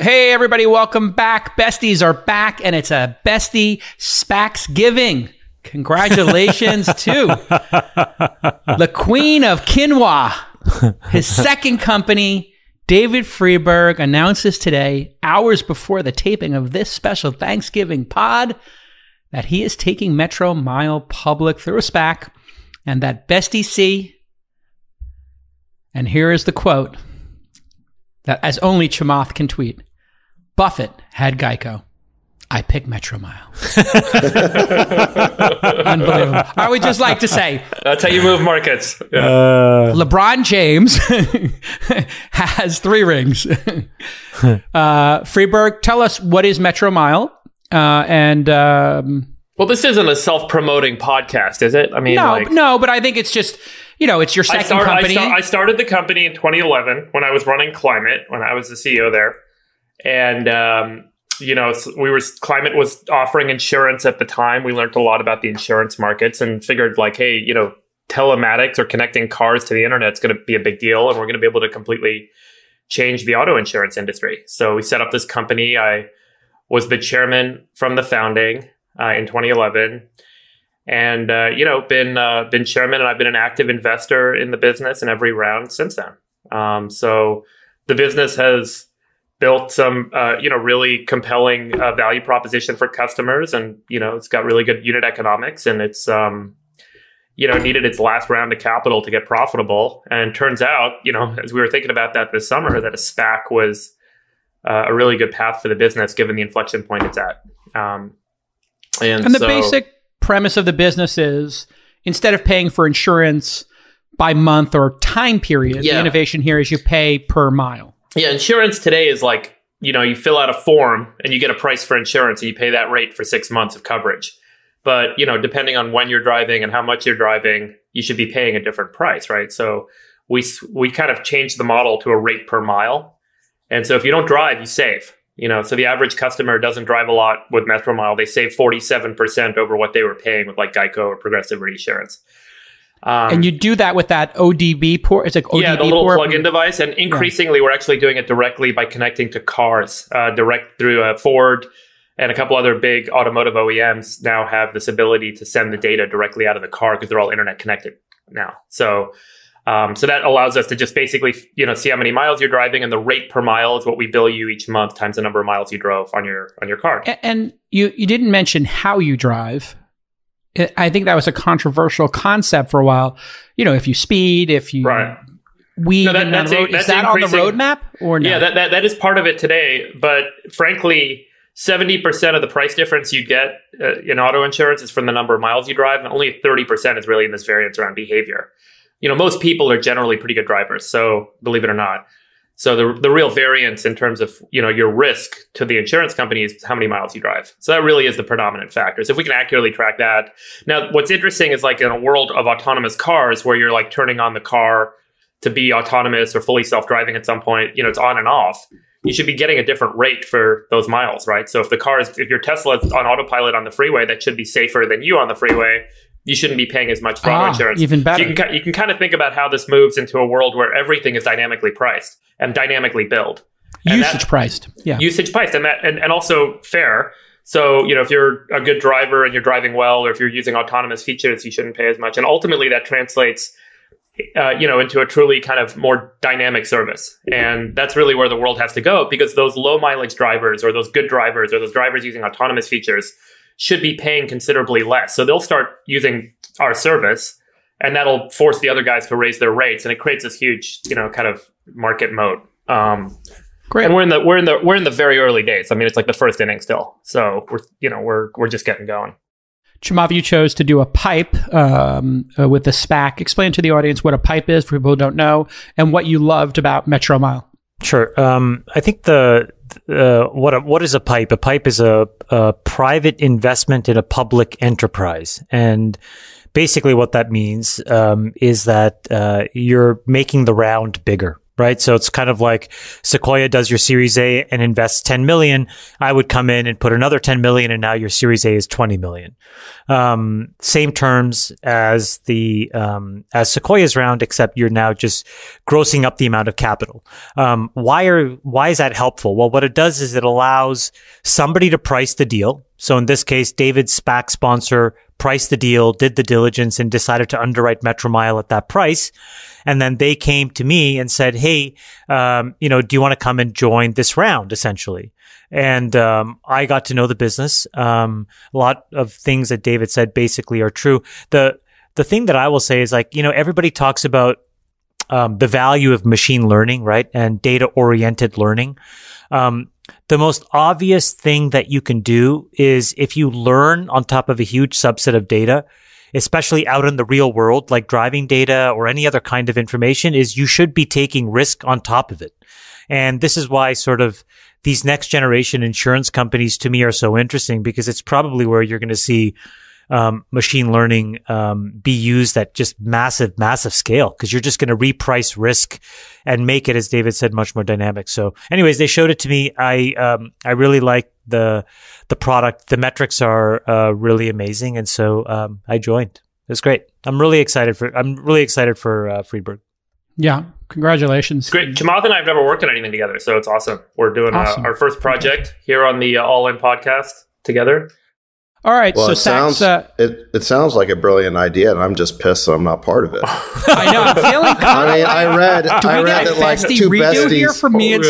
Hey, everybody, welcome back. Besties are back, and it's a Bestie Spacs Giving. Congratulations to the queen of quinoa. His second company, David Friedberg, announces today, hours before the taping of this special Thanksgiving pod, that he is taking Metromile public through a SPAC and that Bestie C, and here is the quote that as only Chamath can tweet Buffett had Geico. I pick Metromile. Unbelievable. I would just like to say That's how you move markets. Yeah. Uh, LeBron James has three rings. uh, Friedberg, tell us what is Metromile? Uh, and um, well, this isn't a self-promoting podcast, is it? I mean, no, like, no, but I think it's just you know it's your I, second start- I company. start- I started the company in 2011 when I was running Climate, when I was the CEO there, and um, you know, we were Climate was offering insurance at the time. We learned a lot about the insurance markets and figured like, hey, you know, telematics or connecting cars to the internet is going to be a big deal, and we're going to be able to completely change the auto insurance industry. So we set up this company. I was the chairman from the founding uh, in 2011 and uh, you know been uh, been chairman and I've been an active investor in the business in every round since then. Um, so the business has built some uh, you know really compelling uh, value proposition for customers, and you know it's got really good unit economics, and it's um, you know needed its last round of capital to get profitable. And turns out you know as we were thinking about that this summer that a SPAC was uh, a really good path for the business given the inflection point it's at. Um, and and the so- basic premise of the business is instead of paying for insurance by month or time period, the innovation here is you pay per mile. Yeah, insurance today is like, you know, you fill out a form and you get a price for insurance and you pay that rate for six months of coverage. But, you know, depending on when you're driving and how much you're driving, you should be paying a different price, right? So we, we kind of changed the model to a rate per mile. And so if you don't drive, you save. You know, so the average customer doesn't drive a lot with Metromile. They save 47% over what they were paying with like Geico or Progressive Reinsurance. Um, and you do that with that ODB port. It's like ODB yeah, the little port. plug-in device, and increasingly we're actually doing it directly by connecting to cars, uh, direct through uh, Ford and a couple other big automotive OEMs now have this ability to send the data directly out of the car because they're all internet connected now. So, um, so that allows us to just basically, you know, see how many miles you're driving, and the rate per mile is what we bill you each month times the number of miles you drove on your on your car. A- And you, you didn't mention how you drive. I- think that was a controversial concept for a while. You know, if you speed, if you Right. weave No, that- that's the a- road, is that on the roadmap or not? Yeah, that, that, that is part of it today. But frankly, 70% of the price difference you get uh, in auto insurance is from the number of miles you drive, and only 30% is really in this variance around behavior. You know, most people are generally pretty good drivers, so believe it or not. So the the real variance in terms of you know your risk to the insurance company is how many miles you drive. So that really is the predominant factor. So if we can accurately track that, now what's interesting is like in a world of autonomous cars where you're like turning on the car to be autonomous or fully self driving at some point, you know, it's on and off. You should be getting a different rate for those miles, right? So if the car is, if your Tesla is on autopilot on the freeway, that should be safer than you on the freeway. You shouldn't be paying as much for auto Ah, insurance. even better. So you can you can kind of think about how this moves into a world where everything is dynamically priced and dynamically billed, and that- Usage priced. Yeah. usage priced, and that and, and also fair. So you know, if you're a good driver and you're driving well, or if you're using autonomous features, you shouldn't pay as much. And ultimately, that translates, uh, you know, into a truly kind of more dynamic service. And that's really where the world has to go because those low mileage drivers, or those good drivers, or those drivers using autonomous features, should be paying considerably less. So they'll start using our service, and that'll force the other guys to raise their rates, and it creates this huge, you know, kind of market moat. Um, Great. and we're in the we're in the we're in the very early days. I mean, it's like the first inning still. So we're you know we're we're just getting going. Chamath, you chose to do a pipe um, uh, with the SPAC. Explain to the audience what a pipe is for people who don't know and what you loved about Metromile. Sure. Um, I think the uh, what a, what is a pipe? A pipe is a, a private investment in a public enterprise, and basically what that means um, is that uh, you're making the round bigger. Right? So it's kind of like Sequoia does your Series A and invests 10 million. I would come in and put another 10 million, and now your Series A is 20 million. Um, same terms as the um, as Sequoia's round, except you're now just grossing up the amount of capital. Um, why are why is that helpful? Well, what it does is it allows somebody to price the deal. So in this case, David's SPAC sponsor priced the deal, did the diligence, and decided to underwrite Metromile at that price. And then they came to me and said, Hey, um, you know, do you want to come and join this round essentially? And, um, I got to know the business. Um, a lot of things that David said basically are true. The, the thing that I will say is like, you know, everybody talks about, um, the value of machine learning, right? And data oriented learning. Um, the most obvious thing that you can do is if you learn on top of a huge subset of data, especially out in the real world, like driving data or any other kind of information is you should be taking risk on top of it. And this is why sort of these next generation insurance companies to me are so interesting because it's probably where you're going to see um, machine learning um, be used at just massive, massive scale because you're just going to reprice risk and make it, as David said, much more dynamic. So, anyways, they showed it to me. I um, I really like the the product. The metrics are uh, really amazing, and so um, I joined. It was great. I'm really excited for. I'm really excited for uh, Friedberg. Yeah, congratulations. Great. Chamath and I have never worked on anything together, so it's awesome. We're doing Awesome. uh, our first project here on the uh, All In podcast together. All right, Well, so it sounds uh, it, it sounds like a brilliant idea, and I'm just pissed that I'm not part of it. I know I'm feeling. I mean, I read Do I we read get a that like bestie two redo here for me and Oh,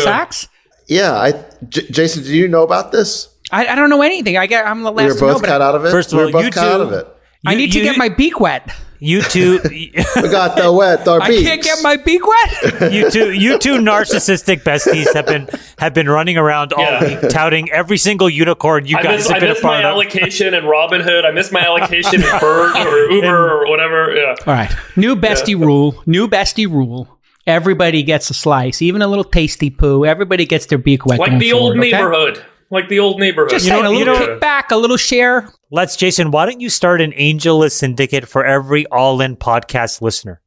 yeah. Sacks? yeah, I J- Jason, do you know about this? I, I don't know anything. I get. I'm the We last were to know, both cut out of it. First of we all, were both you cut two- out of it. I need to You- get my beak wet. You two, We got the wet our I beaks. can't get my beak wet. you two, you two narcissistic besties have been have been running around all Yeah. week touting every single unicorn you I guys missed, have I been a missed my part of. allocation in Robinhood. I missed my allocation in Bird or Uber or whatever. Yeah. All right, new bestie rule. New bestie rule. Everybody gets a slice, even a little tasty poo. Everybody gets their beak wet. Like going the old forward, okay? neighborhood. Like the old neighborhood. Just You know- saying, a you little know- kickback, a little share. Let's, Jason. Why don't you start an AngelList syndicate for every all-in podcast listener?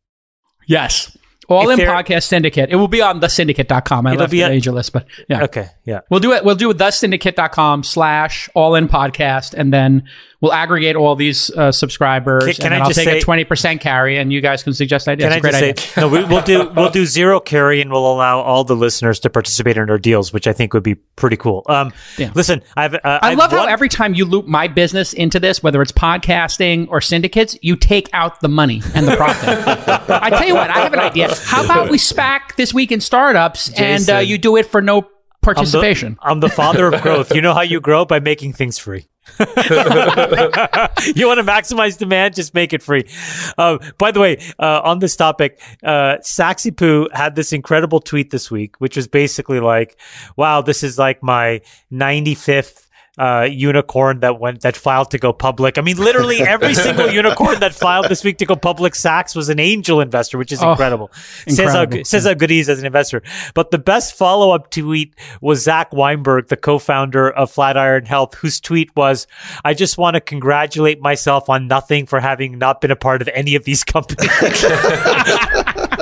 Yes. All If in podcast syndicate. It will be on thesyndicate.com. I It'll left be the at- AngelList, but yeah. Okay, yeah. We'll do it. We'll do it thesyndicate.com slash all in podcast, and then we'll aggregate all these uh, subscribers. Can- can and I I'll just take say- a 20% carry, and you guys can suggest ideas. Can I great just idea. say no? We, we'll do we'll do zero carry, and we'll allow all the listeners to participate in our deals, which I think would be pretty cool. Um, Yeah. listen, I've uh, I I've love how every time you loop my business into this, whether it's podcasting or syndicates, you take out the money and the profit. I tell you what, I have an idea. How about we SPAC this week in startups and uh, you do it for no I'm the- participation? I'm the father of growth. You know how you grow by making things free. you want to maximize demand, just make it free. Uh, by the way, uh, on this topic, uh, Saxy Poo had this incredible tweet this week, which was basically like, "Wow, this is like my 95th." Uh, unicorn that went that filed to go public. I mean, literally every single unicorn that filed this week to go public, Sacks was an angel investor, which is Oh, incredible. Says how incredible. good- says how good he is as an investor. But the best follow up tweet was Zach Weinberg, the co-founder of Flatiron Health, whose tweet was, "I just want to congratulate myself on nothing for having not been a part of any of these companies."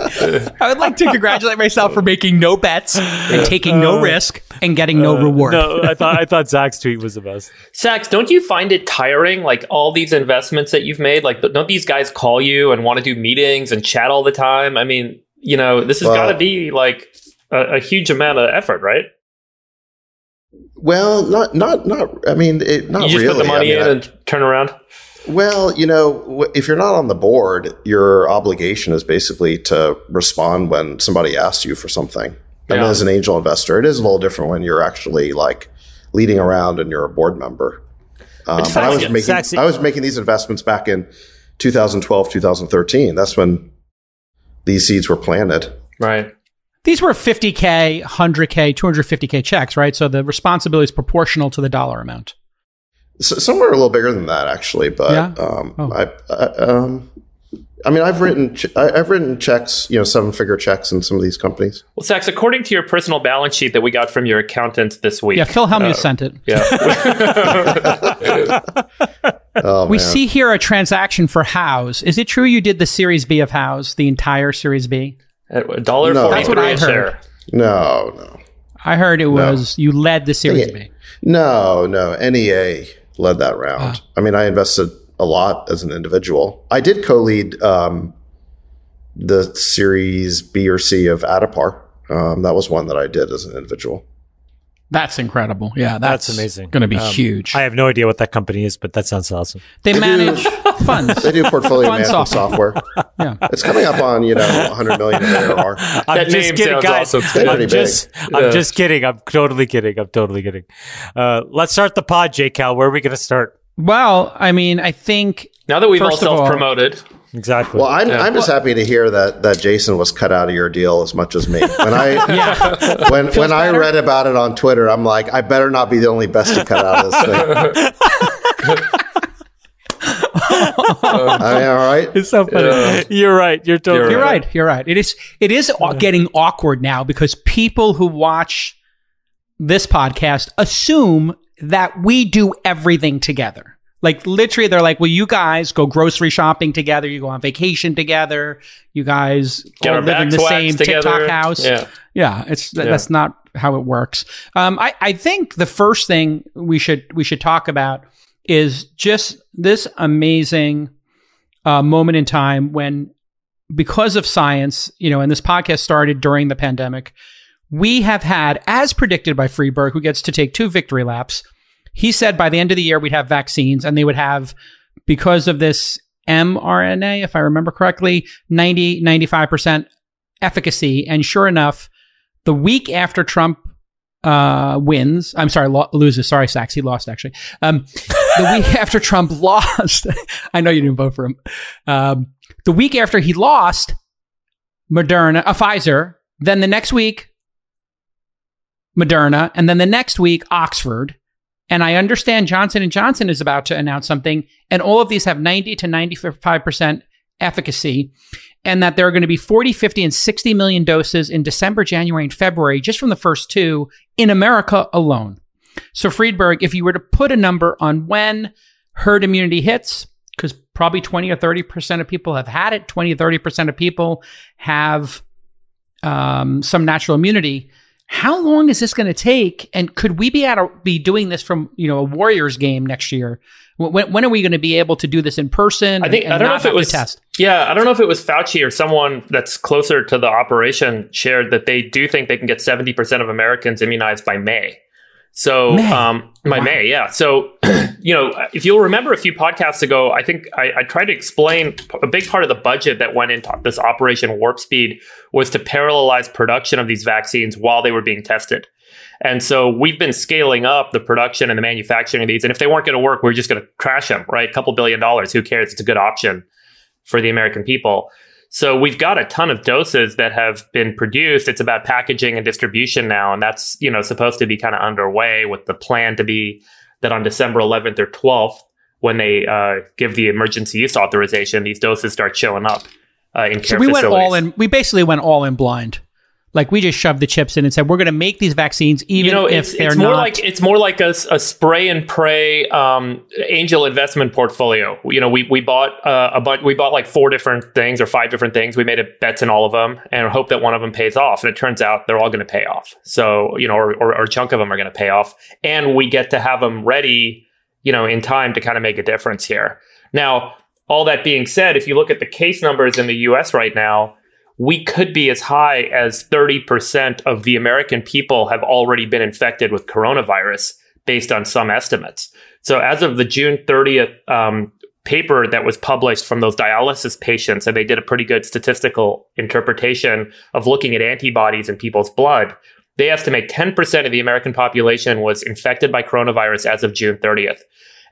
I would like to congratulate myself for making no bets and taking no risk and getting no reward. Uh, no, I thought I thought Zach's tweet was the best. Zach, don't you find it tiring? Like all these investments that you've made, like don't these guys call you and want to do meetings and chat all the time? I mean, you know, this has Well- got to be like a, a huge amount of effort, right? Well, not not not. I mean, it, not you just really. put the money I mean, in I- and turn around. Well, you know, if you're not on the board, your obligation is basically to respond when somebody asks you for something. And as an angel investor, it is a little different when you're actually like leading around and you're a board member. Um, but I was making Sexy. I was making these investments back in 2012, 2013. That's when these seeds were planted. Right. These were 50K, 100K, 250K checks, right? So the responsibility is proportional to the dollar amount. S some are a little bigger than that, actually. But Yeah? um, Oh. I, I, um, I mean, I've written ch- I, I've written checks, you know, seven figure checks in some of these companies. Well, Sacks, according to your personal balance sheet that we got from your accountant this week. Yeah, Phil Hellmuth uh, sent it. Yeah. Oh, We man. see here a transaction for House. Is it true you did the Series B of House, the entire Series B? At a dollar No. That's what I heard. share. No, no, I heard it was you led the Series Yeah. B. no, no. NEA led that round. Ah. I mean, I invested a lot as an individual. I did co-lead um, the Series B or C of Addepar. Um, that was one that I did as an individual. That's incredible. Yeah, that's, That's amazing. Going to be Um, huge. I have no idea what that company is, but that sounds awesome. they manage funds. They do portfolio Fun management software. Yeah. It's coming up on you know 100 million of ARR. I'm That just name kidding, guys. awesome. I'm Pretty big. just, I'm Yeah. just kidding. I'm totally kidding. I'm totally kidding. Uh, let's start the pod, J Cal. Where are we going to start? Well, I mean, I think Now that we've all all- self promoted, Exactly. Well, I'm, I'm just happy to hear that that Jason was cut out of your deal as much as me. When I yeah, when when I read about it on Twitter, I'm like, I better not be the only bestie cut out of this thing. I mean, all right. it's so funny. Yeah. You're right. You're totally you're right. You're right. It is it is au- getting awkward now because people who watch this podcast assume that we do everything together. Like literally, they're like, "Well, you guys go grocery shopping together. You go on vacation together. You guys get all live in the same together. TikTok house." Yeah. Yeah, it's Yeah. that's not how it works. Um, I, I think the first thing we should we should talk about is just this amazing uh, moment in time when, because of science, you know, and this podcast started during the pandemic, we have had, as predicted by Friedberg, who gets to take two victory laps. He said by the end of the year we'd have vaccines, and they would have because of this mRNA, if I remember correctly, 90 95% efficacy. And sure enough, the week after Trump uh, wins, I'm sorry, lo- loses. Sorry, Sacks, he lost actually. Um, the week after Trump lost, I know you didn't vote for him. Um, the week after he lost, Moderna, uh, Pfizer. Then the next week, Moderna, and then the next week, Oxford. And I understand Johnson and Johnson is about to announce something, and all of these have 90 to 95 percent efficacy and that there are going to be 40, 50, and 60 million doses in December, January, and February, just from the first two in America alone. So, Friedberg, if you were to put a number on when herd immunity hits, because probably 20 or 30% of people have had it, 20 or 30% of people have um, some natural immunity. How long is this going to take? And could we be at a, be doing this from you know a Warriors game next year? When, when are we going to be able to do this in person? I think and I don't know if it was test. Yeah, I don't know if it was Fauci or someone that's closer to the operation shared that they do think they can get seventy percent of Americans immunized by May. So, May. um, by Wow. May, yeah. So, you know, if you'll remember a few podcasts ago, I think I, I tried to explain a big part of the budget that went into this Operation Warp Speed was to parallelize production of these vaccines while they were being tested. And so we've been scaling up the production and the manufacturing of these. And if they weren't going to work, we are just going to crash them, right? A couple billion dollars. Who cares? It's a good option for the American people. So we've got a ton of doses that have been produced. It's about packaging and distribution now, and that's you know supposed to be kind of underway with the plan to be that on December 11th or 12th, when they uh, give the emergency use authorization, these doses start showing up uh, in care So we went all in. We basically went all in blind. Like we just shoved the chips in and said we're going to make these vaccines even you know, if they're it's more not. like it's more like a, a spray and pray um, angel investment portfolio. You know, we we bought uh, a bunch. We bought like four different things or five different things. We made a bets in all of them and hope that one of them pays off. And it turns out they're all going to pay off. So you know, or, or, or a chunk of them are going to pay off, and we get to have them ready. You know, in time to kind of make a difference here. Now, all that being said, if you look at the case numbers in the U.S. right now we could be as high as 30% of the American people have already been infected with coronavirus based on some estimates. So, as of the June 30th um, paper that was published from those dialysis patients, and they did a pretty good statistical interpretation of looking at antibodies in people's blood, they estimate 10% of the American population was infected by coronavirus as of June 30th.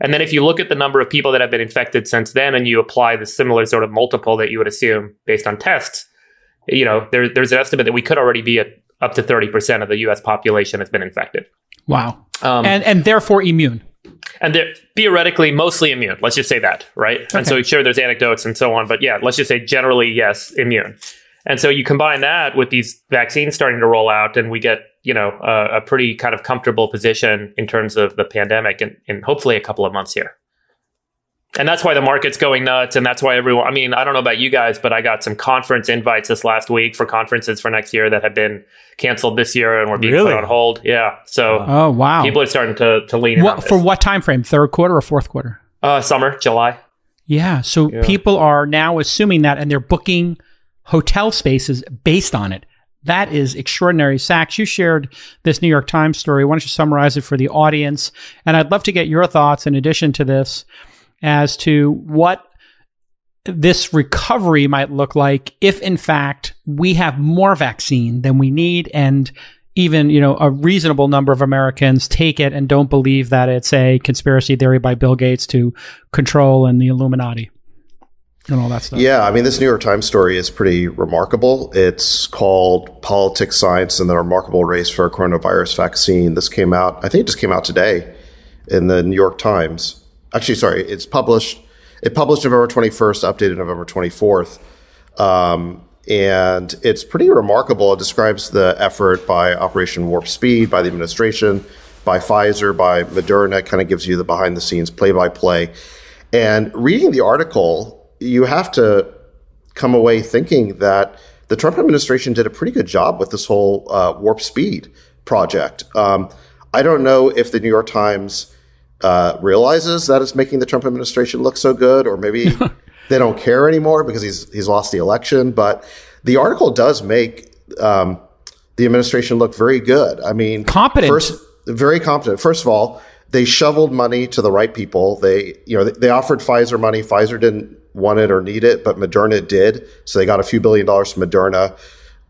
And then if you look at the number of people that have been infected since then and you apply the similar sort of multiple that you would assume based on tests, you know, there, there's an estimate that we could already be at up to 30% of the US population has been infected. wow, Um, and and therefore immune. and they're theoretically mostly immune. Let's just say that, right? And so sure, there's anecdotes and so on, but yeah, let's just say generally, yes, immune. And so you combine that with these vaccines starting to roll out, and we get you know a, a pretty kind of comfortable position in terms of the pandemic, in, in hopefully a couple of months here. And that's why the market's going nuts and that's why everyone i mean i don't know about you guys but i got some conference invites this last week for conferences for next year that have been canceled this year and were being Really? put on hold yeah so Oh wow. people are starting to, to lean what, for what time frame? Third quarter or fourth quarter? uh, summer july Yeah. So Yeah. people are now assuming that and they're booking hotel spaces based on it. That is extraordinary. Sacks, you shared this New York Times story. Why don't you summarize it for the audience? And I'd love to get your thoughts in addition to this as to what this recovery might look like if in fact we have more vaccine than we need and even you know a reasonable number of Americans take it and don't believe that it's a conspiracy theory by Bill Gates to control and the Illuminati and all that stuff. Yeah, I mean, this New York Times story is pretty remarkable. It's called Politics, Science, and the Remarkable Race for a Coronavirus Vaccine. This came out, I think it just came out today in the New York Times. Actually, sorry, it's published. It published November 21st, updated November 24th. Um, and it's pretty remarkable. It describes the effort by Operation Warp Speed, by the administration, by Pfizer, by Moderna. Kind of gives you the behind the scenes play by play. And reading the article, you have to come away thinking that the Trump administration did a pretty good job with this whole uh, Warp Speed project. Um, I don't know if the New York Times uh, realizes that it's making the Trump administration look so good, or maybe they don't care anymore because he's he's lost the election. But the article does make um, the administration look very good. I mean, Competent. First, very competent. First of all, they shoveled money to the right people. They, you know, they, they offered Pfizer money. Pfizer didn't want it or need it, but Moderna did. So they got a few billion dollars from Moderna.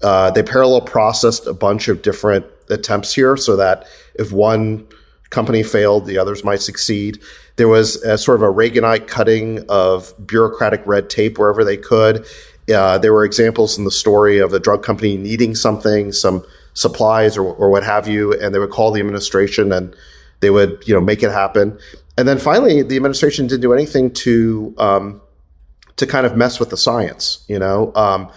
Uh, they parallel processed a bunch of different attempts here so that if one company failed, the others might succeed. There was a sort of a Reaganite cutting of bureaucratic red tape wherever they could. Uh, there were examples in the story of a drug company needing something, some supplies or, or what have you, and they would call the administration and they would, you know, make it happen. And then finally, the administration didn't do anything to um, to kind of mess with the science. You know, um,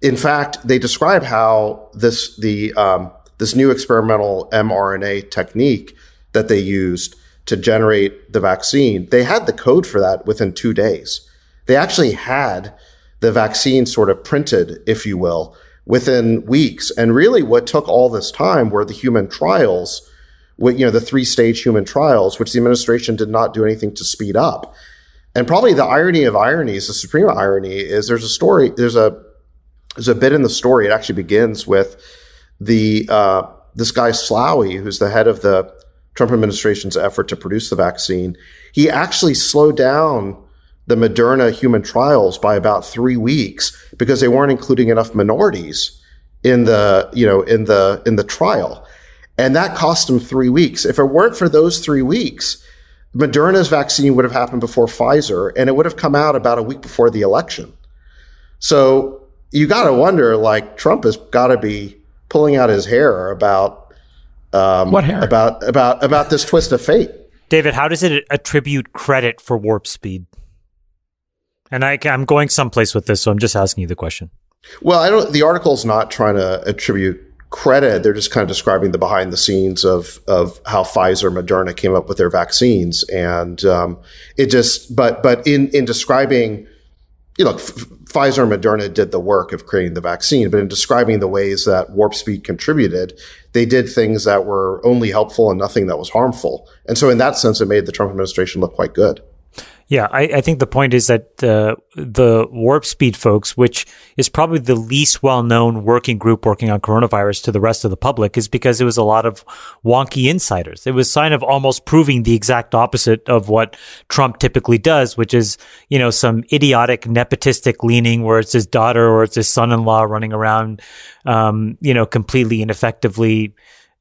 in fact, they describe how this the um, this new experimental mRNA technique that they used to generate the vaccine. They had the code for that within two days. They actually had the vaccine sort of printed, if you will, within weeks. And really, what took all this time were the human trials. You know the three stage human trials, which the administration did not do anything to speed up. And probably the irony of ironies, the supreme irony, is there's a story, there's a there's a bit in the story. It actually begins with the uh, this guy Slaoui, who's the head of the Trump administration's effort to produce the vaccine. He actually slowed down the Moderna human trials by about three weeks because they weren't including enough minorities in the you know in the in the trial, and that cost him three weeks. If it weren't for those three weeks, Moderna's vaccine would have happened before Pfizer, and it would have come out about a week before the election. So you got to wonder, like Trump has got to be pulling out his hair about um, What hair? about about about this twist of fate. David, how does it attribute credit for warp speed? And I, I'm going someplace with this, so I'm just asking you the question. Well, I don't. The article's not trying to attribute credit. They're just kind of describing the behind the scenes of of how Pfizer, Moderna came up with their vaccines, and um, it just. But but in in describing, you know, F- Pfizer and Moderna did the work of creating the vaccine, but in describing the ways that warp speed contributed, they did things that were only helpful and nothing that was harmful. And so, in that sense, it made the Trump administration look quite good. Yeah, I, I think the point is that the the warp speed folks, which is probably the least well known working group working on coronavirus to the rest of the public, is because it was a lot of wonky insiders. It was sign of almost proving the exact opposite of what Trump typically does, which is you know some idiotic nepotistic leaning where it's his daughter or it's his son in law running around, um, you know, completely ineffectively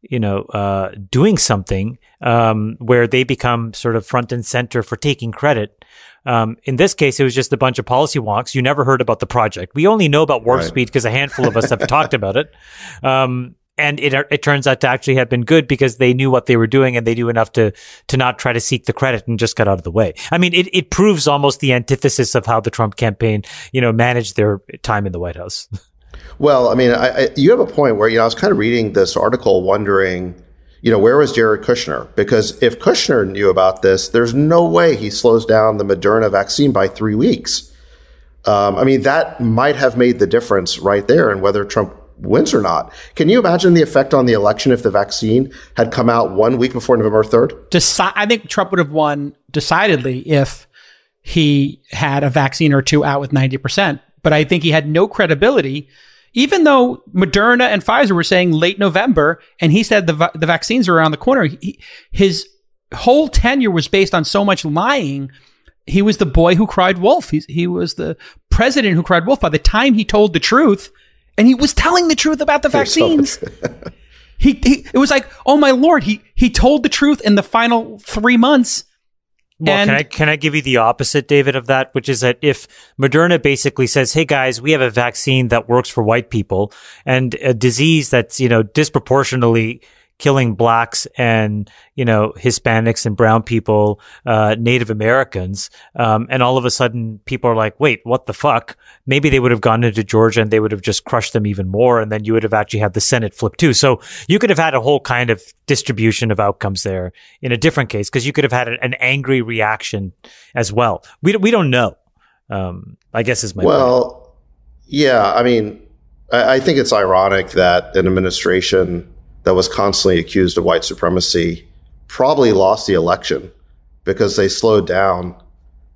you know, uh, doing something um, where they become sort of front and center for taking credit. Um, in this case, it was just a bunch of policy wonks. You never heard about the project. We only know about warp Right. speed because a handful of us have talked about it. Um, and it it turns out to actually have been good because they knew what they were doing and they knew enough to to not try to seek the credit and just got out of the way. I mean, it it proves almost the antithesis of how the Trump campaign, you know, managed their time in the White House. Well, I mean, I, I, you have a point where you know I was kind of reading this article, wondering, you know, where was Jared Kushner? Because if Kushner knew about this, there's no way he slows down the Moderna vaccine by three weeks. Um, I mean, that might have made the difference right there in whether Trump wins or not. Can you imagine the effect on the election if the vaccine had come out one week before November 3rd? Deci- I think Trump would have won decidedly if he had a vaccine or two out with 90%. But I think he had no credibility, even though Moderna and Pfizer were saying late November, and he said the, the vaccines are around the corner. He, his whole tenure was based on so much lying. He was the boy who cried wolf. He, he was the president who cried wolf. By the time he told the truth, and he was telling the truth about the vaccines. he, he, it was like, oh my lord, he he told the truth in the final three months. Well, And- can I can I give you the opposite, David, of that, which is that if Moderna basically says, "Hey guys, we have a vaccine that works for white people and a disease that's you know disproportionately killing blacks and you know Hispanics and brown people, uh, Native Americans," um, and all of a sudden people are like, "Wait, what the fuck?" Maybe they would have gone into Georgia and they would have just crushed them even more, and then you would have actually had the Senate flip too. So you could have had a whole kind of distribution of outcomes there in a different case because you could have had an, an angry reaction as well. We we don't know. Um, I guess is my point. Well, yeah, I mean, I, I think it's ironic that an administration that was constantly accused of white supremacy probably lost the election because they slowed down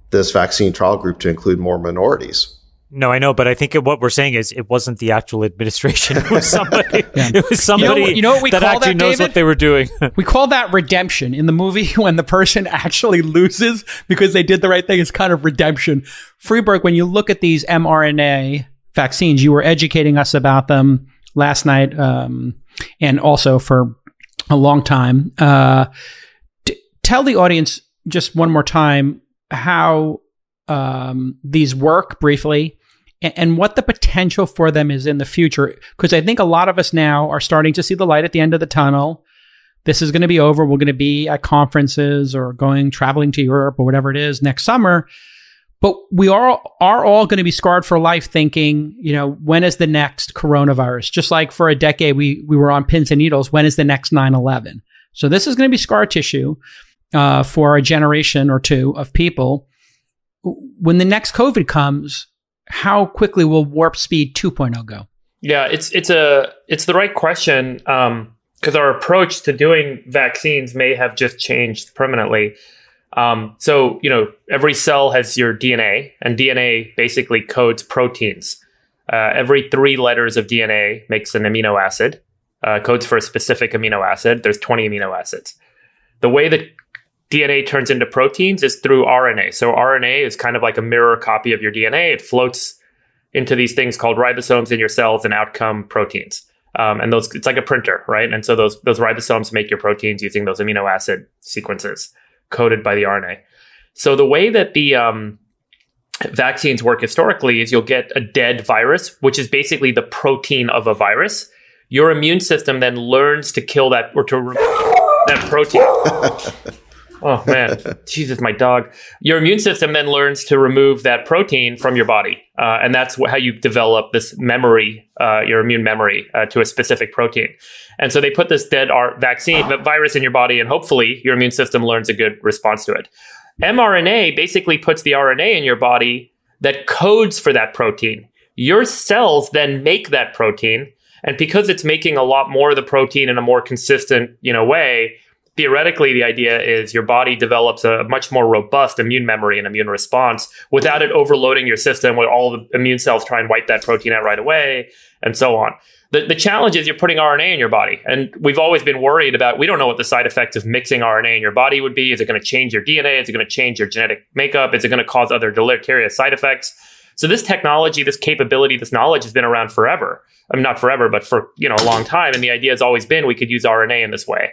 this vaccine trial group to include more minorities. No, I know, but I think what we're saying is it wasn't the actual administration. It was somebody. It was somebody you know what we that call actually that, knows David? what they were doing. We call that redemption in the movie when the person actually loses because they did the right thing. It's kind of redemption. Friedberg, when you look at these mRNA vaccines, you were educating us about them last night um, and also for a long time. Uh, t- tell the audience just one more time how um, these work briefly a- and what the potential for them is in the future. Because I think a lot of us now are starting to see the light at the end of the tunnel. This is going to be over. We're going to be at conferences or going traveling to Europe or whatever it is next summer. But we are are all going to be scarred for life, thinking, you know, when is the next coronavirus? Just like for a decade, we we were on pins and needles. When is the next 9-11? So this is going to be scar tissue uh, for a generation or two of people. When the next COVID comes, how quickly will warp speed 2.0 go? Yeah, it's it's a it's the right question because our approach to doing vaccines may have just changed permanently. Um, so you know, every cell has your DNA, and DNA basically codes proteins. Uh, every three letters of DNA makes an amino acid. Uh, codes for a specific amino acid. There's 20 amino acids. The way that DNA turns into proteins is through RNA. So RNA is kind of like a mirror copy of your DNA. It floats into these things called ribosomes in your cells and out come proteins. Um, and those it's like a printer, right? And so those those ribosomes make your proteins using those amino acid sequences coded by the RNA. So the way that the um, vaccines work historically is you'll get a dead virus, which is basically the protein of a virus. Your immune system then learns to kill that or to remove that protein. Oh man, Jesus, my dog. Your immune system then learns to remove that protein from your body, uh, and that's wh- how you develop this memory, uh, your immune memory uh, to a specific protein. And so they put this dead art vaccine the virus in your body, and hopefully your immune system learns a good response to it. mRNA basically puts the RNA in your body that codes for that protein. Your cells then make that protein, and because it's making a lot more of the protein in a more consistent, you know, way, theoretically the idea is your body develops a much more robust immune memory and immune response without it overloading your system where all the immune cells try and wipe that protein out right away and so on. The, the challenge is you're putting rna in your body and we've always been worried about we don't know what the side effects of mixing rna in your body would be. Is it going to change your dna is it going to change your genetic makeup? Is it going to cause other deleterious side effects? So this technology this capability this knowledge has been around forever. I mean not forever but for you know a long time and the idea has always been we could use rna in this way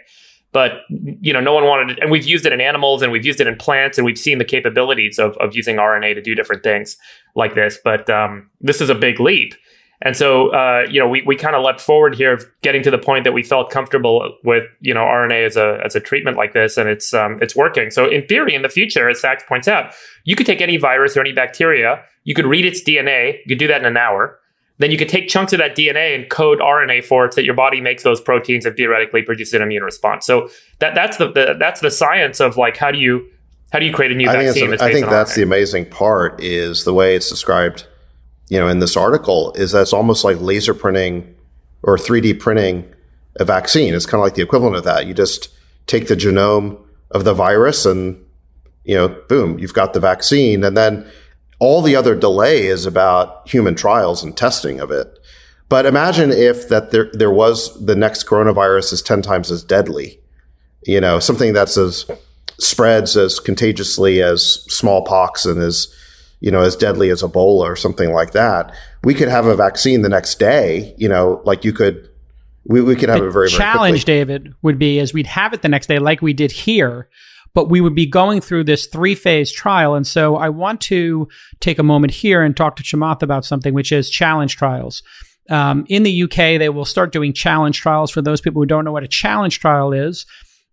but you know no one wanted it and we've used it in animals and we've used it in plants and we've seen the capabilities of, of using rna to do different things like this but um, this is a big leap. And so uh, you know we, we kind of leapt forward here getting to the point that we felt comfortable with you know rna as a as a treatment like this and it's um, it's working. So in theory in the future as Sacks points out you could take any virus or any bacteria you could read its dna you could do that in an hour then you could take chunks of that DNA and code RNA for it so that your body makes those proteins and theoretically produce an immune response. So that that's the, the that's the science of like how do you how do you create a new I vaccine? that's I think that's RNA? the amazing part is the way it's described, you know, in this article is that it's almost like laser printing or 3D printing a vaccine. It's kind of like the equivalent of that. You just take the genome of the virus and, you know, boom, you've got the vaccine. And then all the other delay is about human trials and testing of it. But imagine if that there, there was the next coronavirus is 10 times as deadly, you know, something that's as spreads as contagiously as smallpox and as you know as deadly as Ebola or something like that. We could have a vaccine the next day. You know, like you could. We, we could have it very very challenge, quickly. David, would be is we'd have it the next day, like we did here, but we would be going through this three phase trial. And so I want to take a moment here and talk to Chamath about something, which is challenge trials. Um, in the UK, they will start doing challenge trials. For those people who don't know what a challenge trial is,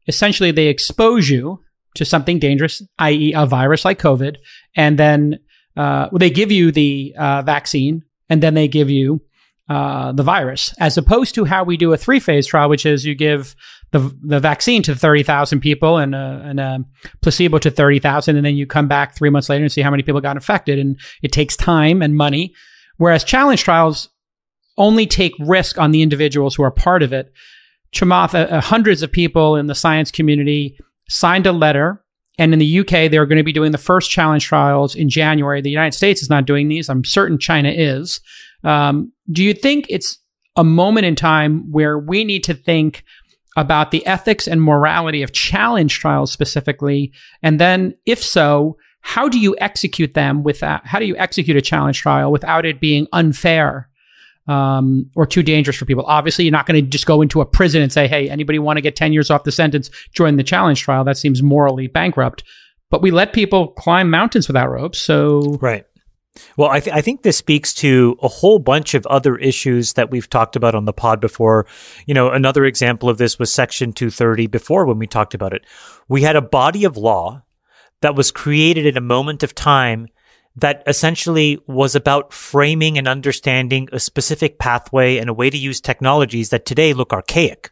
essentially they expose you to something dangerous, i.e., a virus like COVID, and then uh, they give you the uh, vaccine, and then they give you uh, the virus, as opposed to how we do a three phase trial, which is you give the the vaccine to thirty thousand people and a, and a placebo to thirty thousand, and then you come back three months later and see how many people got infected, and it takes time and money. Whereas challenge trials only take risk on the individuals who are part of it. Chamath, uh, uh, hundreds of people in the science community signed a letter. And in the UK, they're going to be doing the first challenge trials in January. The United States is not doing these. I'm certain China is. Um, do you think it's a moment in time where we need to think about the ethics and morality of challenge trials specifically? And then, if so, how do you execute them without, how do you execute a challenge trial without it being unfair um, or too dangerous for people. Obviously, you're not going to just go into a prison and say, "Hey, anybody want to get 10 years off the sentence? Join the challenge trial." That seems morally bankrupt. But we let people climb mountains without ropes, so Right. Well, I, th- I think this speaks to a whole bunch of other issues that we've talked about on the pod before. You know, another example of this was Section 230 before when we talked about it. We had a body of law that was created in a moment of time that essentially was about framing and understanding a specific pathway and a way to use technologies that today look archaic.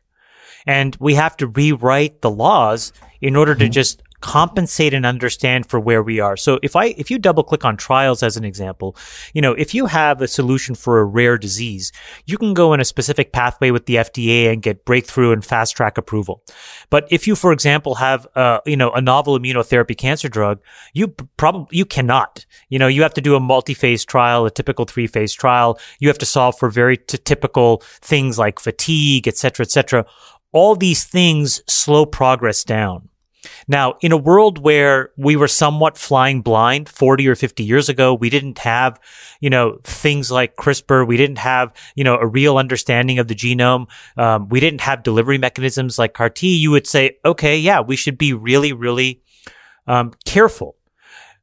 And we have to rewrite the laws in order to mm-hmm. just compensate and understand for where we are. So if I, if you double click on trials as an example, you know, if you have a solution for a rare disease, you can go in a specific pathway with the FDA and get breakthrough and fast track approval. But if you, for example, have, uh, you know, a novel immunotherapy cancer drug, you probably, you cannot, you know, you have to do a multi-phase trial, a typical three-phase trial. You have to solve for very t- typical things like fatigue, et cetera, et cetera. All these things slow progress down. Now, in a world where we were somewhat flying blind 40 or 50 years ago, we didn't have, you know, things like CRISPR. We didn't have, you know, a real understanding of the genome. Um, we didn't have delivery mechanisms like CAR T. You would say, okay, yeah, we should be really, really um, careful.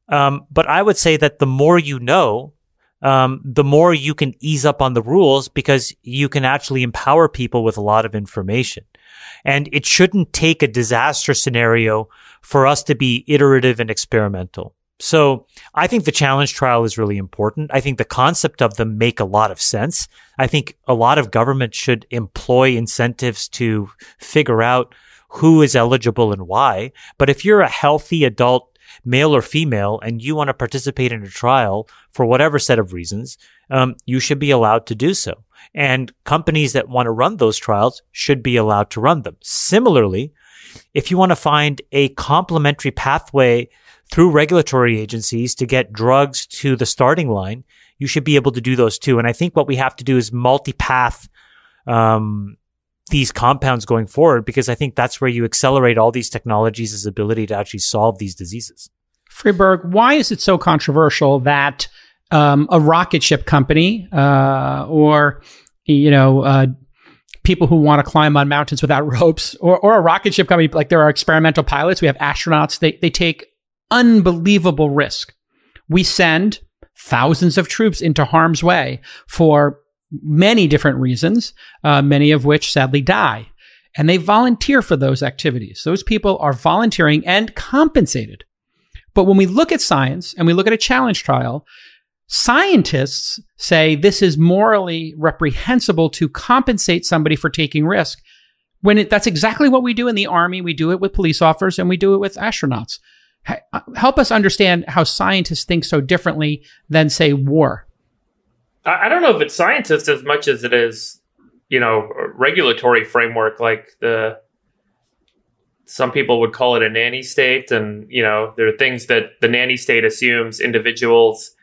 Um, but I would say that the more you know, um, the more you can ease up on the rules because you can actually empower people with a lot of information. And it shouldn't take a disaster scenario for us to be iterative and experimental. So I think the challenge trial is really important. I think the concept of them make a lot of sense. I think a lot of government should employ incentives to figure out who is eligible and why. But if you're a healthy adult male or female, and you want to participate in a trial for whatever set of reasons, um, you should be allowed to do so. And companies that want to run those trials should be allowed to run them. Similarly, if you want to find a complementary pathway through regulatory agencies to get drugs to the starting line, you should be able to do those too. And I think what we have to do is multi-path, um, these compounds going forward because I think that's where you accelerate all these technologies' ability to actually solve these diseases. Friedberg, why is it so controversial that um, a rocket ship company uh, or you know uh, people who want to climb on mountains without ropes or, or a rocket ship company. Like there are experimental pilots. We have astronauts. They, they take unbelievable risk. We send thousands of troops into harm's way for many different reasons uh, many of which sadly die. And they volunteer for those activities. Those people are volunteering and compensated. But when we look at science and we look at a challenge trial, Scientists say this is morally reprehensible to compensate somebody for taking risk. When it, that's exactly what we do in the army, we do it with police officers and we do it with astronauts. H- uh, help us understand how scientists think so differently than, say, war. I don't know if it's scientists as much as it is, you know, regulatory framework. Like the some people would call it a nanny state, and you know, there are things that the nanny state assumes individuals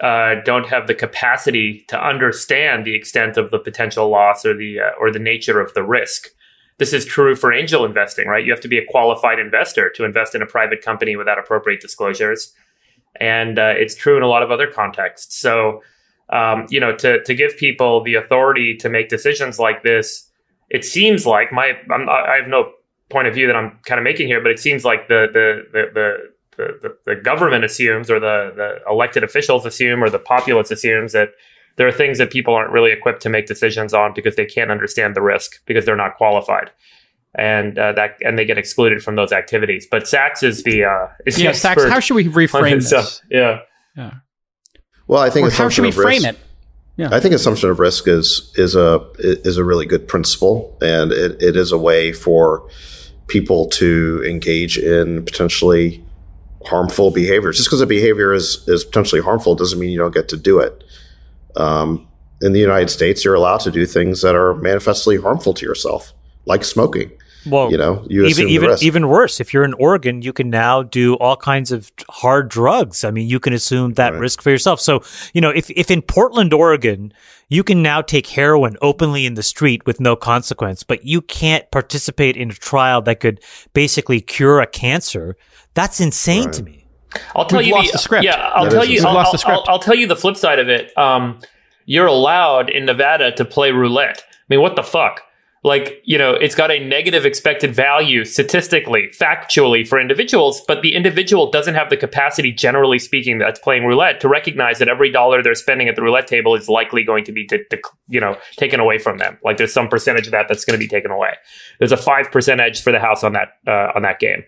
uh, don't have the capacity to understand the extent of the potential loss or the uh, or the nature of the risk. This is true for angel investing, right? You have to be a qualified investor to invest in a private company without appropriate disclosures, and uh, it's true in a lot of other contexts. So um, you know, to to give people the authority to make decisions like this, it seems like my I'm, I have no point of view that I'm kind of making here, but it seems like the the the the the, the, the government assumes or the, the elected officials assume or the populace assumes that there are things that people aren't really equipped to make decisions on because they can't understand the risk because they're not qualified and uh, that and they get excluded from those activities but Sacks is the uh is Yeah, the Sacks, how should we reframe this this? stuff. yeah Well, I think Or how should we of risk- frame it? I think assumption of risk is is a is a really good principle, and it, it is a way for people to engage in potentially harmful behaviors. Just because a behavior is is potentially harmful doesn't mean you don't get to do it. Um, in the United States, you're allowed to do things that are manifestly harmful to yourself, like smoking. Well, You know, you even assume the even risk. even worse. If you're in Oregon, you can now do all kinds of hard drugs. I mean, you can assume that Right. risk for yourself. So, you know, if if in Portland, Oregon, you can now take heroin openly in the street with no consequence, but you can't participate in a trial that could basically cure a cancer. That's insane to me. I'll tell We've you lost the, the script. Yeah, I'll That tell you. I'll, lost the script. I'll, I'll tell you the flip side of it. Um, you're allowed in Nevada to play roulette. I mean, what the fuck? Like, you know, it's got a negative expected value statistically, factually for individuals, but the individual doesn't have the capacity, generally speaking, that's playing roulette to recognize that every dollar they're spending at the roulette table is likely going to be, de- de- you know, taken away from them. Like, there's some percentage of that that's going to be taken away. There's a five percent edge for the house on that uh, on that game.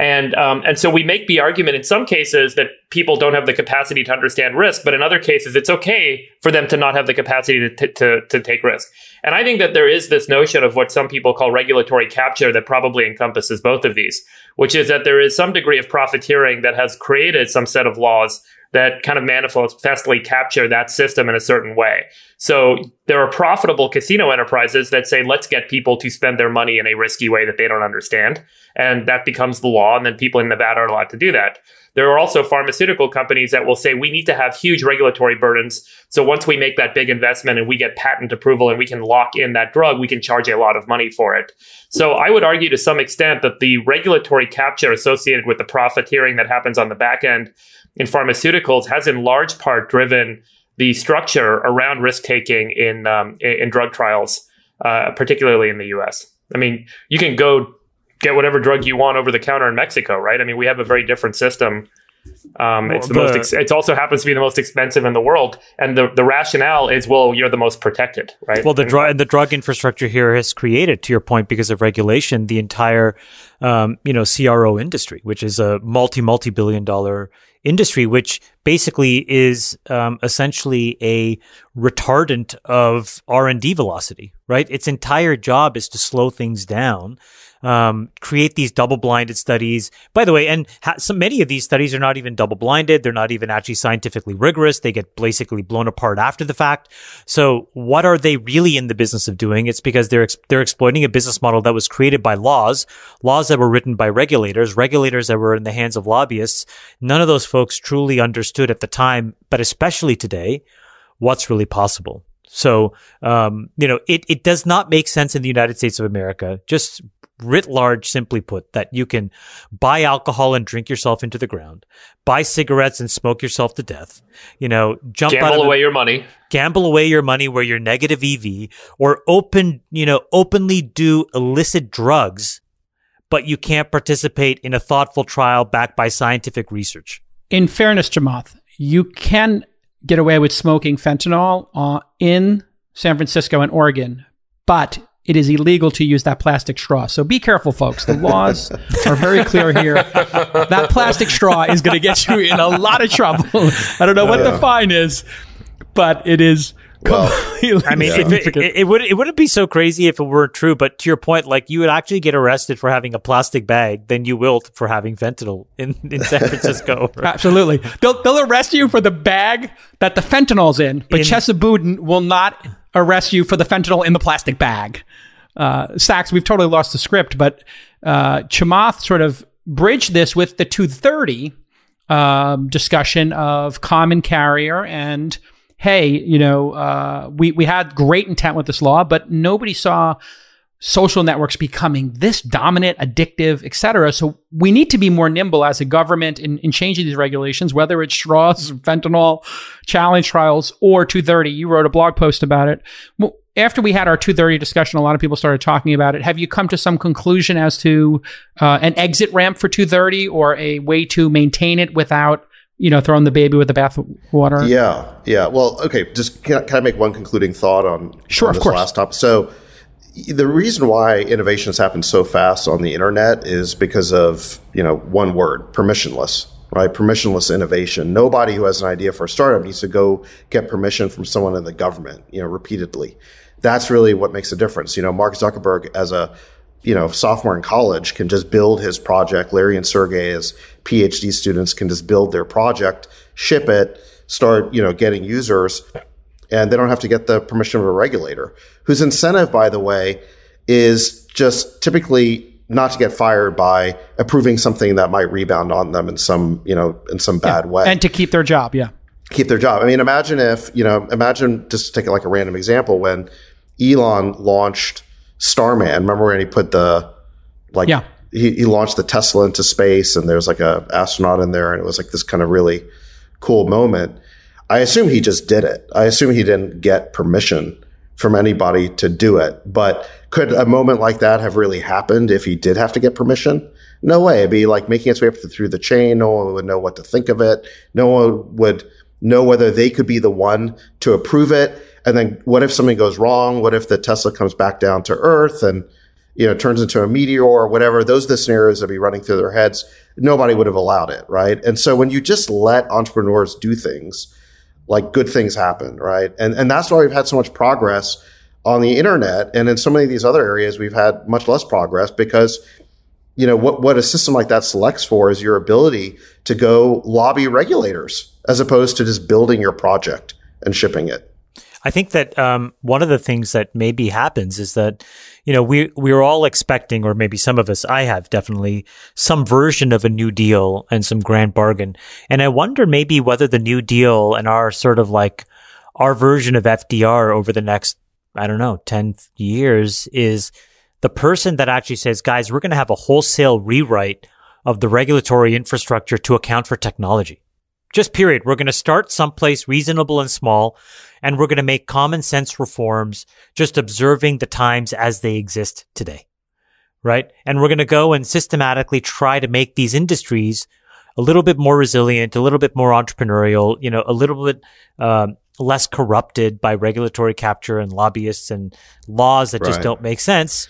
And um, and so we make the argument in some cases that people don't have the capacity to understand risk, but in other cases it's okay for them to not have the capacity to, t- to, to take risk. And I think that there is this notion of what some people call regulatory capture that probably encompasses both of these, which is that there is some degree of profiteering that has created some set of laws that kind of manifestly capture that system in a certain way. So there are profitable casino enterprises that say, let's get people to spend their money in a risky way that they don't understand. And that becomes the law. And then people in Nevada are allowed to do that. There are also pharmaceutical companies that will say we need to have huge regulatory burdens. So once we make that big investment and we get patent approval and we can lock in that drug, we can charge a lot of money for it. So I would argue to some extent that the regulatory capture associated with the profiteering that happens on the back end in pharmaceuticals has in large part driven the structure around risk taking in um, in, drug trials, uh, particularly in the U.S. I mean, you can go get whatever drug you want over the counter in Mexico, right? I mean, we have a very different system. Um, it's the Well, most. Ex- it also happens to be the most expensive in the world, and the the rationale is, well, you're the most protected, right? Well, the drug and the drug infrastructure here has created, to your point, because of regulation, the entire, um, you know, CRO industry, which is a multi multi billion dollar industry, which basically is um, essentially a retardant of R and D velocity. Right, its entire job is to slow things down. Um, create these double-blinded studies. By the way, and ha- so many of these studies are not even double-blinded. They're not even actually scientifically rigorous. They get basically blown apart after the fact. So what are they really in the business of doing? It's because they're, ex- they're exploiting a business model that was created by laws, laws that were written by regulators, regulators that were in the hands of lobbyists. None of those folks truly understood at the time, but especially today, what's really possible. So, um, you know, it, it does not make sense in the United States of America, just writ large, simply put, that you can buy alcohol and drink yourself into the ground, buy cigarettes and smoke yourself to death, you know, jump out gamble of a- away your money. gamble away your money where you're negative EV or open, you know, openly do illicit drugs, but you can't participate in a thoughtful trial backed by scientific research. In fairness, Chamath, you can get away with smoking fentanyl uh, in San Francisco and Oregon, but it is illegal to use that plastic straw. So be careful, folks. The laws are very clear here. That plastic straw is going to get you in a lot of trouble. I don't know what the fine is, but it is. Well, I mean, if it, it, it would it wouldn't be so crazy if it weren't true. But to your point, like you would actually get arrested for having a plastic bag than you will for having fentanyl in, in San Francisco. Absolutely. They'll, they'll arrest you for the bag that the fentanyl's in, but In- Chesapeake will not arrest you for the fentanyl in the plastic bag. Uh, Sacks, we've totally lost the script, but uh, Chamath sort of bridged this with the 230 um, discussion of common carrier and hey, you know, uh, we, we had great intent with this law, but nobody saw social networks becoming this dominant, addictive, et cetera. So we need to be more nimble as a government in, in changing these regulations, whether it's straws, fentanyl, challenge trials, or 230. You wrote a blog post about it. Well, after we had our 230 discussion, a lot of people started talking about it. Have you come to some conclusion as to uh, an exit ramp for 230 or a way to maintain it without, you know, throwing the baby with the bathwater? Yeah, yeah. Well, okay. Just can I, can I make one concluding thought on, Sure, on of this course. last topic? So, the reason why innovations happen so fast on the internet is because of you know one word, permissionless. Right, permissionless innovation. Nobody who has an idea for a startup needs to go get permission from someone in the government. You know, repeatedly. That's really what makes a difference. You know, Mark Zuckerberg as a you know, sophomore in college can just build his project. Larry and Sergey as PhD students can just build their project, ship it, start, you know, getting users, and they don't have to get the permission of a regulator whose incentive, by the way, is just typically not to get fired by approving something that might rebound on them in some, you know, in some bad way And to keep their job, yeah. keep their job. I mean, imagine if, you know, imagine just to take like a random example when Elon launched Starman. Remember when he put the, like, Yeah. he, he launched the Tesla into space and there's like a astronaut in there and it was like this kind of really cool moment. I assume he just did it. I assume he didn't get permission from anybody to do it. But could a moment like that have really happened if he did have to get permission? No way. It'd be like making its way up through the chain. No one would know what to think of it. No one would know whether they could be the one to approve it. And then what if something goes wrong? What if the Tesla comes back down to earth and, you know, turns into a meteor or whatever? Those are the scenarios that be running through their heads. Nobody would have allowed it. Right. And so when you just let entrepreneurs do things, like good things happen, right? And and that's why we've had so much progress on the internet, and in so many of these other areas, we've had much less progress because you know what what a system like that selects for is your ability to go lobby regulators as opposed to just building your project and shipping it. I think that um, one of the things that maybe happens is that you know we we are all expecting, or maybe some of us, I have definitely some version of a New Deal and some grand bargain, and I wonder maybe whether the New Deal and our sort of like our version of FDR over the next I don't know ten years is the person that actually says, guys, we're going to have a wholesale rewrite of the regulatory infrastructure to account for technology. Just period. We're going to start someplace reasonable and small, and we're going to make common sense reforms, just observing the times as they exist today. Right. And we're going to go and systematically try to make these industries a little bit more resilient, a little bit more entrepreneurial, you know, a little bit, um, less corrupted by regulatory capture and lobbyists and laws that just don't make sense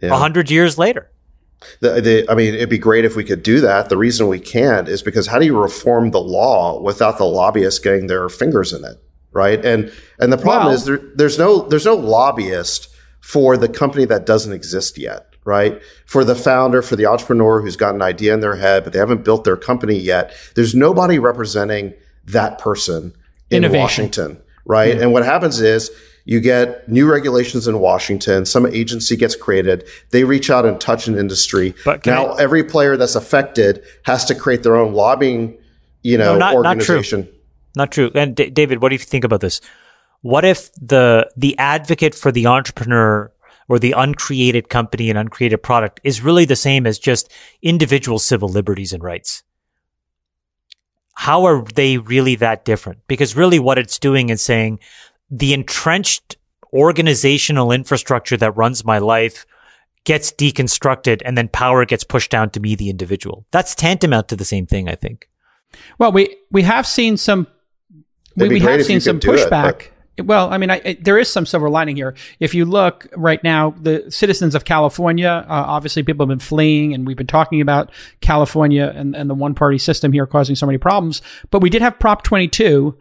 a Yeah. hundred years later. The, the, I mean, it'd be great if we could do that. The reason we can't is because how do you reform the law without the lobbyists getting their fingers in it, right? And and the problem Well- is there, there's no there's no lobbyist for the company that doesn't exist yet, right? For the founder, for the entrepreneur who's got an idea in their head but they haven't built their company yet. There's nobody representing that person in Innovation. Washington, right? And what happens is you get new regulations in Washington. Some agency gets created. They reach out and touch an industry. But now every player that's affected has to create their own lobbying, you know, No, not- not true. organization. Not true. And D- David, what do you think about this? What if the the advocate for the entrepreneur or the uncreated company and uncreated product is really the same as just individual civil liberties and rights? How are they really that different? Because really what it's doing is saying the entrenched organizational infrastructure that runs my life gets deconstructed and then power gets pushed down to me, the individual. That's tantamount to the same thing, I think. Well, we we have seen some we, It'd be we have seen some could do it, pushback. but- well, I mean, I, I, there is some silver lining here. If you look right now, the citizens of California, uh, obviously people have been fleeing and we've been talking about California and, and the one party system here causing so many problems. But we did have Prop 22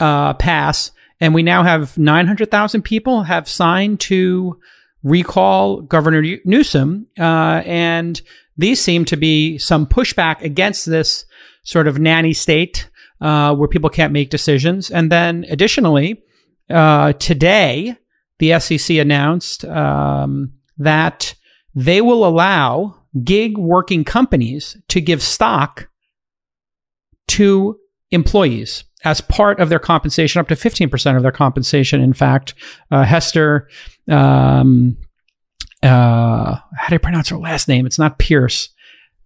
uh, pass and we now have 900,000 people have signed to recall Governor Newsom. Uh, and these seem to be some pushback against this sort of nanny state uh, where people can't make decisions. And then additionally, uh, today, the SEC announced um, that they will allow gig working companies to give stock to employees as part of their compensation, up to 15% of their compensation. In fact, uh, Hester, um, uh, how do you pronounce her last name? It's not Pierce.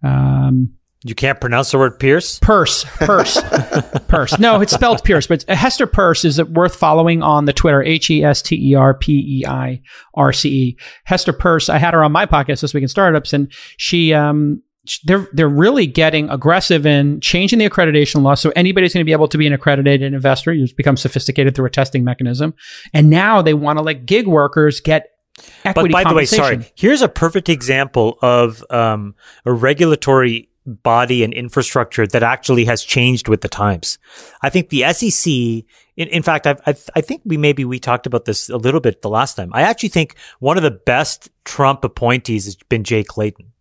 Um, you can't pronounce the word Pierce? Purse. Purse. Purse. No, it's spelled Pierce, but Hester Purse is worth following on the Twitter, H E S T E R P E I R C E. Hester Purse, I had her on my podcast this week in startups, and she, um, they're they're really getting aggressive in changing the accreditation law so anybody's going to be able to be an accredited investor you just become sophisticated through a testing mechanism and now they want to let gig workers get equity but by the way sorry here's a perfect example of um, a regulatory body and infrastructure that actually has changed with the times. I think the SEC, in, in fact, I've, I've, i think we maybe we talked about this a little bit the last time. I actually think one of the best Trump appointees has been Jay Clayton.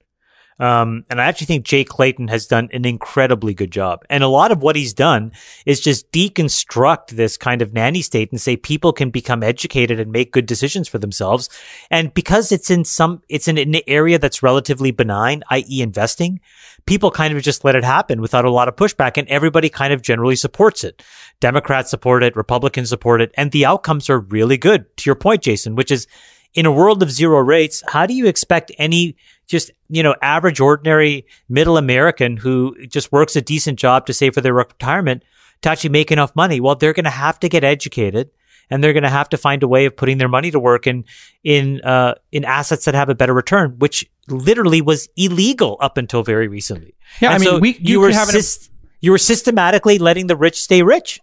Um, and I actually think Jay Clayton has done an incredibly good job. And a lot of what he's done is just deconstruct this kind of nanny state and say people can become educated and make good decisions for themselves. And because it's in some, it's in an area that's relatively benign, i.e. investing, people kind of just let it happen without a lot of pushback and everybody kind of generally supports it. Democrats support it, Republicans support it, and the outcomes are really good. To your point, Jason, which is in a world of zero rates, how do you expect any just, you know, average, ordinary middle American who just works a decent job to save for their retirement to actually make enough money. Well, they're going to have to get educated and they're going to have to find a way of putting their money to work in, in, uh, in assets that have a better return, which literally was illegal up until very recently. Yeah. And I mean, so we, you, you were, syst- you were systematically letting the rich stay rich.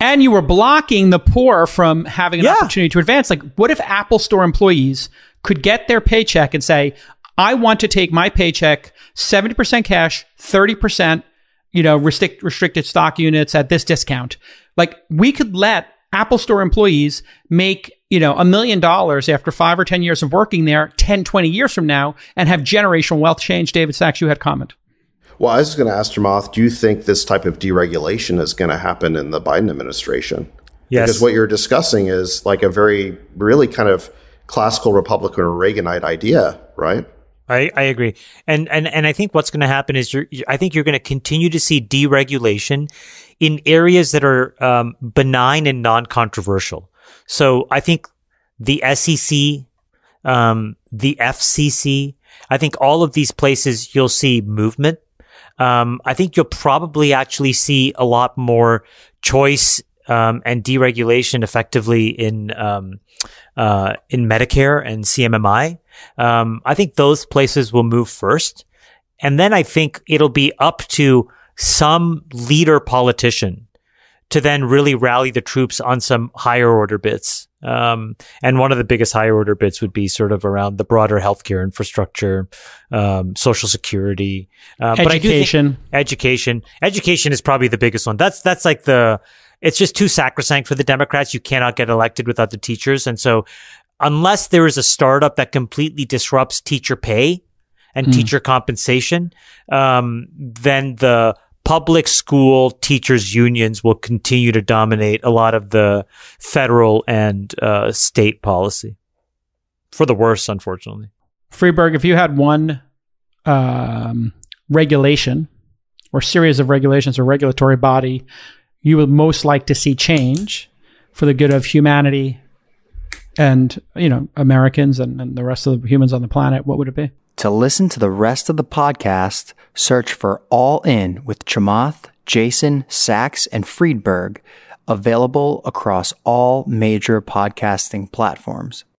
And you were blocking the poor from having an yeah. opportunity to advance. Like, what if Apple Store employees could get their paycheck and say, I want to take my paycheck 70% cash, 30%, you know, restrict, restricted stock units at this discount. Like we could let Apple store employees make, you know, a million dollars after five or 10 years of working there 10, 20 years from now and have generational wealth change. David Sacks, you had comment. Well, I was going to ask Chamath, do you think this type of deregulation is going to happen in the Biden administration? Yes. Because what you're discussing is like a very, really kind of classical Republican or Reaganite idea, right? I, I agree. And, and, and I think what's going to happen is you're, I think you're going to continue to see deregulation in areas that are um, benign and non-controversial. So I think the SEC, um, the FCC, I think all of these places you'll see movement. Um, I think you'll probably actually see a lot more choice um, and deregulation effectively in um, uh, in Medicare and CMMI. Um, I think those places will move first. And then I think it'll be up to some leader politician to then really rally the troops on some higher order bits. Um, and one of the biggest higher order bits would be sort of around the broader healthcare infrastructure, um, social security, uh, education, education, education is probably the biggest one. That's, that's like the, it's just too sacrosanct for the Democrats. You cannot get elected without the teachers. And so unless there is a startup that completely disrupts teacher pay and mm. teacher compensation, um, then the public school teachers unions will continue to dominate a lot of the federal and uh, state policy for the worse, unfortunately. Friedberg, if you had one um, regulation or series of regulations or regulatory body you would most like to see change for the good of humanity and you know Americans and, and the rest of the humans on the planet, what would it be? To listen to the rest of the podcast, search for All In with Chamath, Jason, Sacks, and Friedberg, available across all major podcasting platforms.